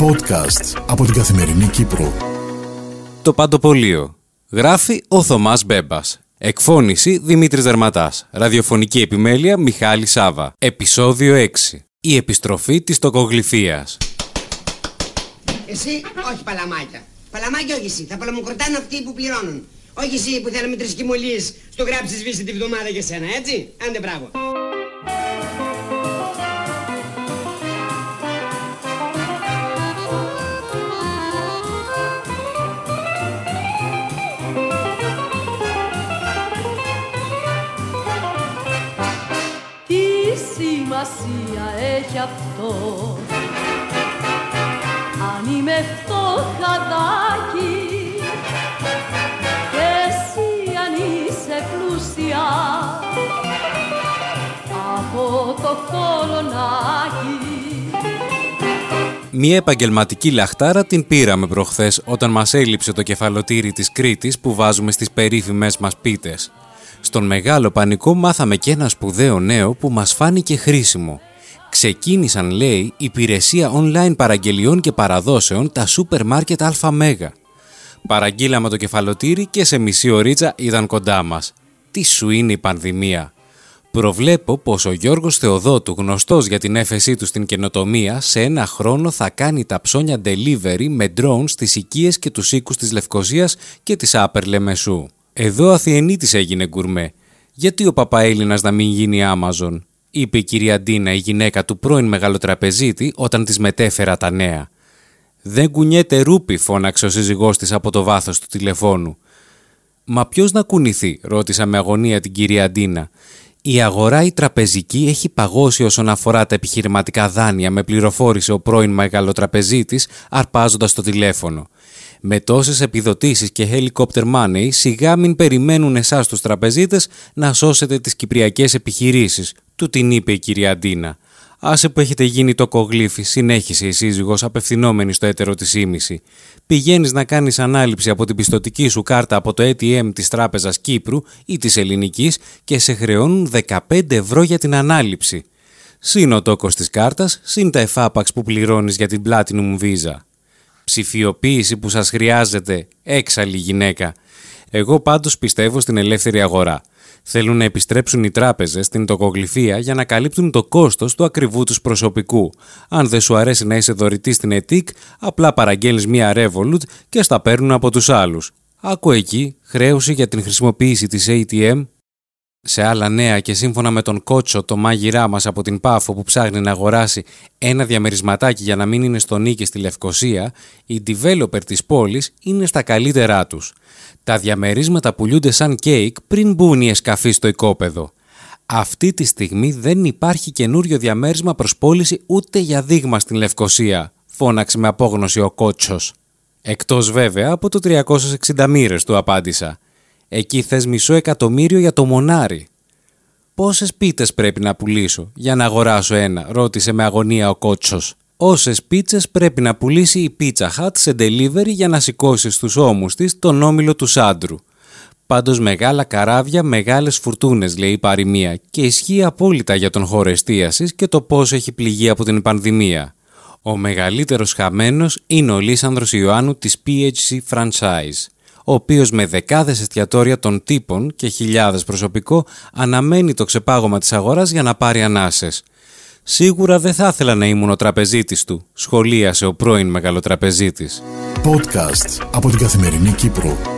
Podcast από την Καθημερινή Κύπρο. Το Παντοπολείο. Γράφει ο Θωμάς Μπέμπας. Εκφώνηση Δημήτρης Δερματάς. Ραδιοφωνική επιμέλεια Μιχάλη Σάβα. Επισόδιο 6. Η επιστροφή της τοκογλυφίας. Εσύ, όχι παλαμάκια. Παλαμάκια όχι εσύ. Θα παλαμοκροτάνε αυτοί που πληρώνουν. Όχι εσύ που θέλαμε τρεις κοιμωλίες στο γράψεις σβήσει τη βδομάδα για σένα, έτσι; Άντε μπράβο. Σημασία έχει αυτό Αν είμαι φτωχαδάκι Και εσύ αν είσαι πλούσια Από το κολονάκι Μία επαγγελματική λαχτάρα την πήραμε προχθές όταν μας έλειψε το κεφαλοτήρι της Κρήτης που βάζουμε στις περίφημες μας πίτες. Στον μεγάλο πανικό μάθαμε και ένα σπουδαίο νέο που μας φάνηκε χρήσιμο. Ξεκίνησαν, λέει, υπηρεσία online παραγγελιών και παραδόσεων τα σούπερ μάρκετ ΑΜ. Παραγγείλαμε το κεφαλοτήρι και σε μισή ωρίτσα ήταν κοντά μας. Τι σου είναι η πανδημία; Προβλέπω πως ο Γιώργος Θεοδότου, γνωστός για την έφεσή του στην καινοτομία, σε ένα χρόνο θα κάνει τα ψώνια delivery με drones στις οικίες και τους οίκους της Λευκοσίας και της Άπερ Λεμεσού. Εδώ Αθιενίτης έγινε γκουρμέ. Γιατί ο Παπαέλληνας να μην γίνει Amazon, είπε η κυρία Ντίνα, η γυναίκα του πρώην μεγαλοτραπεζίτη, όταν της μετέφερα τα νέα. Δεν κουνιέται ρούπι, φώναξε ο σύζυγός της από το βάθος του τηλεφώνου. Μα ποιος να κουνηθεί, ρώτησα με αγωνία την κυρία Ντίνα. Η αγορά η τραπεζική έχει παγώσει όσον αφορά τα επιχειρηματικά δάνεια, με πληροφόρησε ο πρώην μεγαλοτραπεζίτης, αρπάζοντας το τηλέφωνο. Με τόσες επιδοτήσεις και helicopter money, σιγά μην περιμένουν εσάς τους τραπεζίτες να σώσετε τις κυπριακές επιχειρήσεις, του την είπε η κυρία Ντίνα. Άσε που έχετε γίνει το κογλίφι, συνέχισε η σύζυγος απευθυνόμενη στο έτερο της ήμιση. Πηγαίνεις να κάνεις ανάληψη από την πιστοτική σου κάρτα από το ATM της Τράπεζας Κύπρου ή της Ελληνικής και σε χρεώνουν 15 ευρώ για την ανάληψη. Συν ο τόκο τη κάρτας, συν τα εφάπαξ που πληρώνεις για την Platinum Visa ψηφιοποίηση που σας χρειάζεται, έξαλλη γυναίκα. Εγώ πάντως πιστεύω στην ελεύθερη αγορά. Θέλουν να επιστρέψουν οι τράπεζες στην τοκογλυφία για να καλύπτουν το κόστος του ακριβού τους προσωπικού. Αν δεν σου αρέσει να είσαι δωρητής στην ΕΤΙΚ, απλά παραγγέλνεις μία Revolut και στα παίρνουν από τους άλλους. Άκου εκεί, χρέωση για την χρησιμοποίηση της ATM σε άλλα νέα και σύμφωνα με τον Κότσο, το μάγειρά μας από την Πάφο που ψάχνει να αγοράσει ένα διαμερισματάκι για να μην είναι στο Νίκη στη Λευκοσία, οι developer της πόλης είναι στα καλύτερά τους. Τα διαμερίσματα πουλούνται σαν κέικ πριν μπουν οι εσκαφοί στο οικόπεδο. Αυτή τη στιγμή δεν υπάρχει καινούριο διαμέρισμα προς πώληση ούτε για δείγμα στην Λευκοσία, φώναξε με απόγνωση ο Κότσος. Εκτός βέβαια από το 360 μοίρες του απάντησα. Εκεί θες μισό εκατομμύριο για το μονάρι. Πόσες πίτες πρέπει να πουλήσω για να αγοράσω ένα, ρώτησε με αγωνία ο κότσος. Όσες πίτσες πρέπει να πουλήσει η Pizza Hut σε delivery για να σηκώσει στους ώμους της τον όμιλο του Σάντρου. Πάντως μεγάλα καράβια, μεγάλες φουρτούνες λέει η παροιμία και ισχύει απόλυτα για τον χώρο εστίασης και το πώς έχει πληγεί από την πανδημία. Ο μεγαλύτερος χαμένος είναι ο Λίσανδρος Ιωάννου της PHC Franchise ο οποίος με δεκάδες εστιατόρια των τύπων και χιλιάδες προσωπικό αναμένει το ξεπάγωμα της αγοράς για να πάρει ανάσες. Σίγουρα δεν θα ήθελα να ήμουν ο τραπεζίτης του, σχολίασε ο πρώην μεγαλοτραπεζίτης. Podcast από την Καθημερινή Κύπρο.